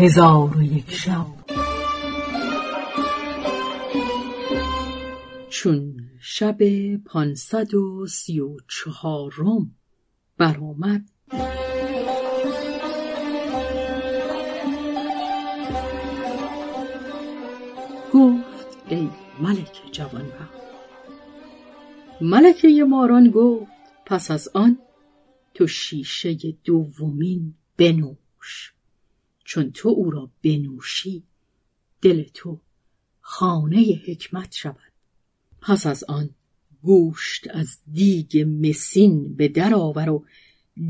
هزار و یک شب. چون شب پانصد و سی و چهارم برآمد. گفت ای ملک جوانبخت ملکه ماران گفت پس از آن تو شیشه دومین بنوش. چون تو او را بنوشی دل تو خانه حکمت شود. پس از آن گوشت از دیگ مسین به در آور و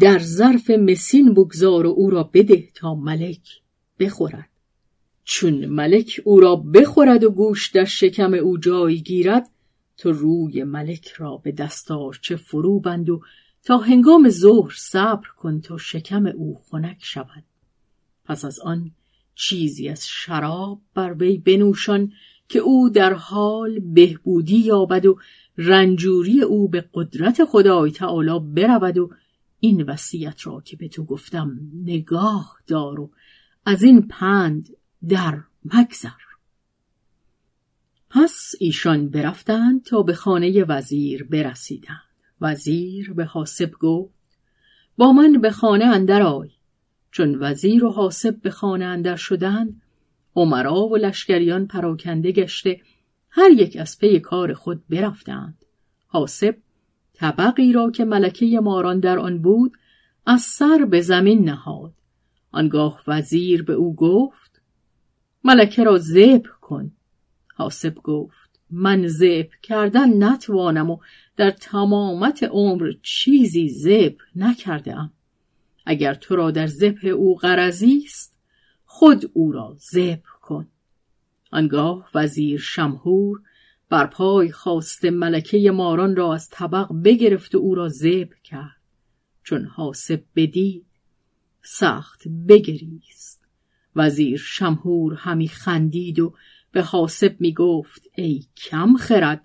در ظرف مسین بگذار و او را بده تا ملک بخورد. چون ملک او را بخورد و گوشت در شکم او جای گیرد تو روی ملک را به دستارچه فرو بند و تا هنگام ظهر صبر کن تا شکم او خنک شود. پس از آن چیزی از شراب بر وی بنوشان که او در حال بهبودی یابد و رنجوری او به قدرت خدای تعالی برود و این وصیت را که به تو گفتم نگاه دار و از این پند در مگذر. پس ایشان برفتند تا به خانه وزیر برسیدند. وزیر به حاسب گفت با من به خانه اندر آی. چون وزیر و حاسب به خانه اندر شدند عمرا و لشکریان پراکنده گشته هر یک از پی کار خود برفتند. حاسب طبقی را که ملکه ماران در آن بود از سر به زمین نهاد. آنگاه وزیر به او گفت ملکه را زب کن. حاسب گفت من زب کردن نتوانم و در تمامت عمر چیزی زب نکرده. اگر تو را در زبه او غرضی است خود او را زب کن. آنگاه وزیر شمهور بر پای خواست ملکه ماران را از طبق بگرفت و او را زب کرد. چون حاسب بدید سخت بگریست. وزیر شمهور همی خندید و به حاسب می گفت ای کم خرد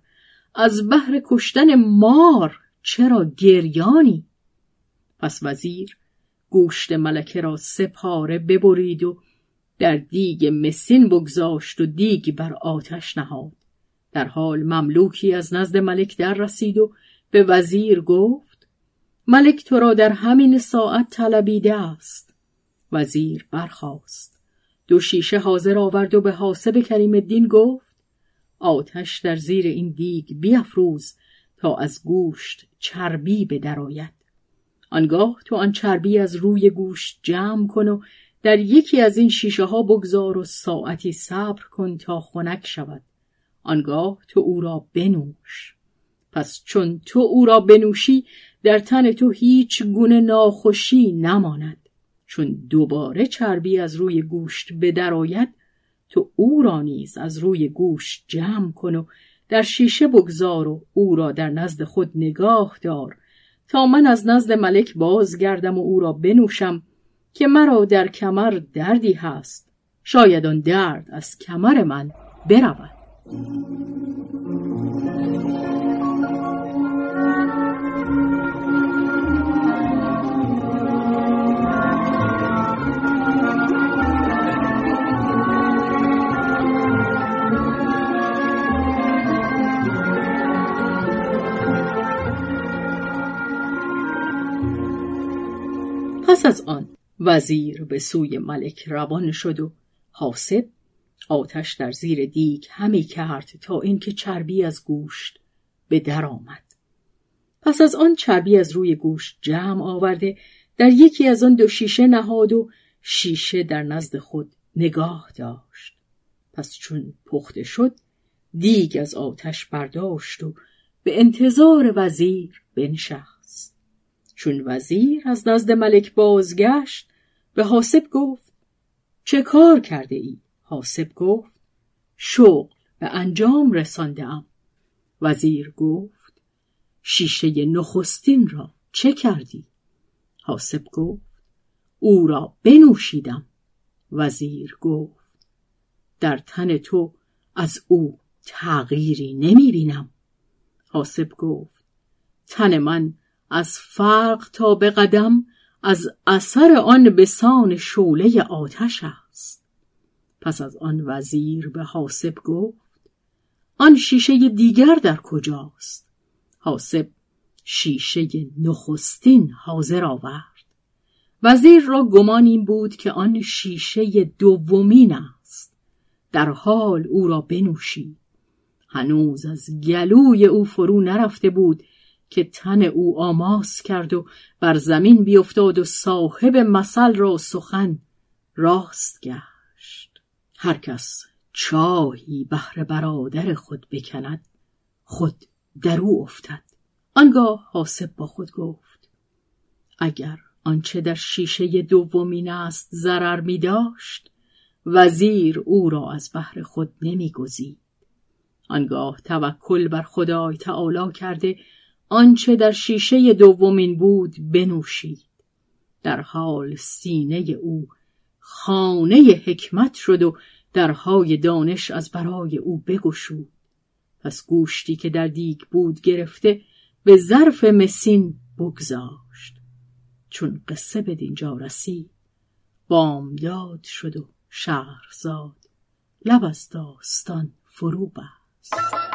از بهر کشتن مار چرا گریانی؟ پس وزیر گوشت ملکه را سه پاره ببرید و در دیگ مسین بگذاشت و دیگ بر آتش نهاد. در حال مملوکی از نزد ملک در رسید و به وزیر گفت ملک تو را در همین ساعت طلبیده است. وزیر برخاست. دو شیشه حاضر آورد و به حاسب کریم الدین گفت آتش در زیر این دیگ بیافروز تا از گوشت چربی به درآید آنگاه تو آن چربی از روی گوشت جمع کن و در یکی از این شیشه ها بگذار و ساعتی صبر کن تا خنک شود. آنگاه تو او را بنوش. پس چون تو او را بنوشی در تن تو هیچ گونه ناخوشی نماند. چون دوباره چربی از روی گوشت به درآید تو او را نیز از روی گوشت جمع کن و در شیشه بگذار و او را در نزد خود نگاه دار. تا من از نزد ملک بازگردم و او را بنوشم که مرا در کمر دردی هست. شاید آن درد از کمر من برود. از آن وزیر به سوی ملک روان شد و حاسب آتش در زیر دیگ همی کرد تا اینکه چربی از گوشت به در آمد. پس از آن چربی از روی گوشت جمع آورده در یکی از آن دو شیشه نهاد و شیشه در نزد خود نگاه داشت. پس چون پخته شد دیگ از آتش برداشت و به انتظار وزیر بنشست. چون وزیر از نزد ملک بازگشت به حاسب گفت چه کار کرده ای؟ حاسب گفت شغل به انجام رساندم وزیر گفت شیشه نخستین را چه کردی؟ حاسب گفت او را بنوشیدم وزیر گفت در تن تو از او تغییری نمی بینم حاسب گفت تن من از فرق تا به قدم از اثر آن به سان شوله آتش است. پس از آن وزیر به حاسب گفت آن شیشه دیگر در کجاست؟ حاسب شیشه نخستین حاضر آورد. وزیر را گمان این بود که آن شیشه دومین است. در حال او را بنوشید. هنوز از گلوی او فرو نرفته بود که تن او آماس کرد و بر زمین بیفتاد و صاحب مثل را سخن راست گشت هر کس چاهی بهر برادر خود بکند خود در او افتد آنگاه حاسب با خود گفت اگر آنچه در شیشه دومین است ضرر می داشت وزیر او را از بحر خود نمی گزید. آنگاه توکل بر خدای تعالی کرده آنچه در شیشه دومین بود بنوشید. در حال سینه او خانه حکمت شد و درهای دانش از برای او بگشود. پس گوشتی که در دیگ بود گرفته به ظرف مسین بگذاشت. چون قصه به دینجا رسید بامداد شد و شهرزاد لب از داستان فرو بست.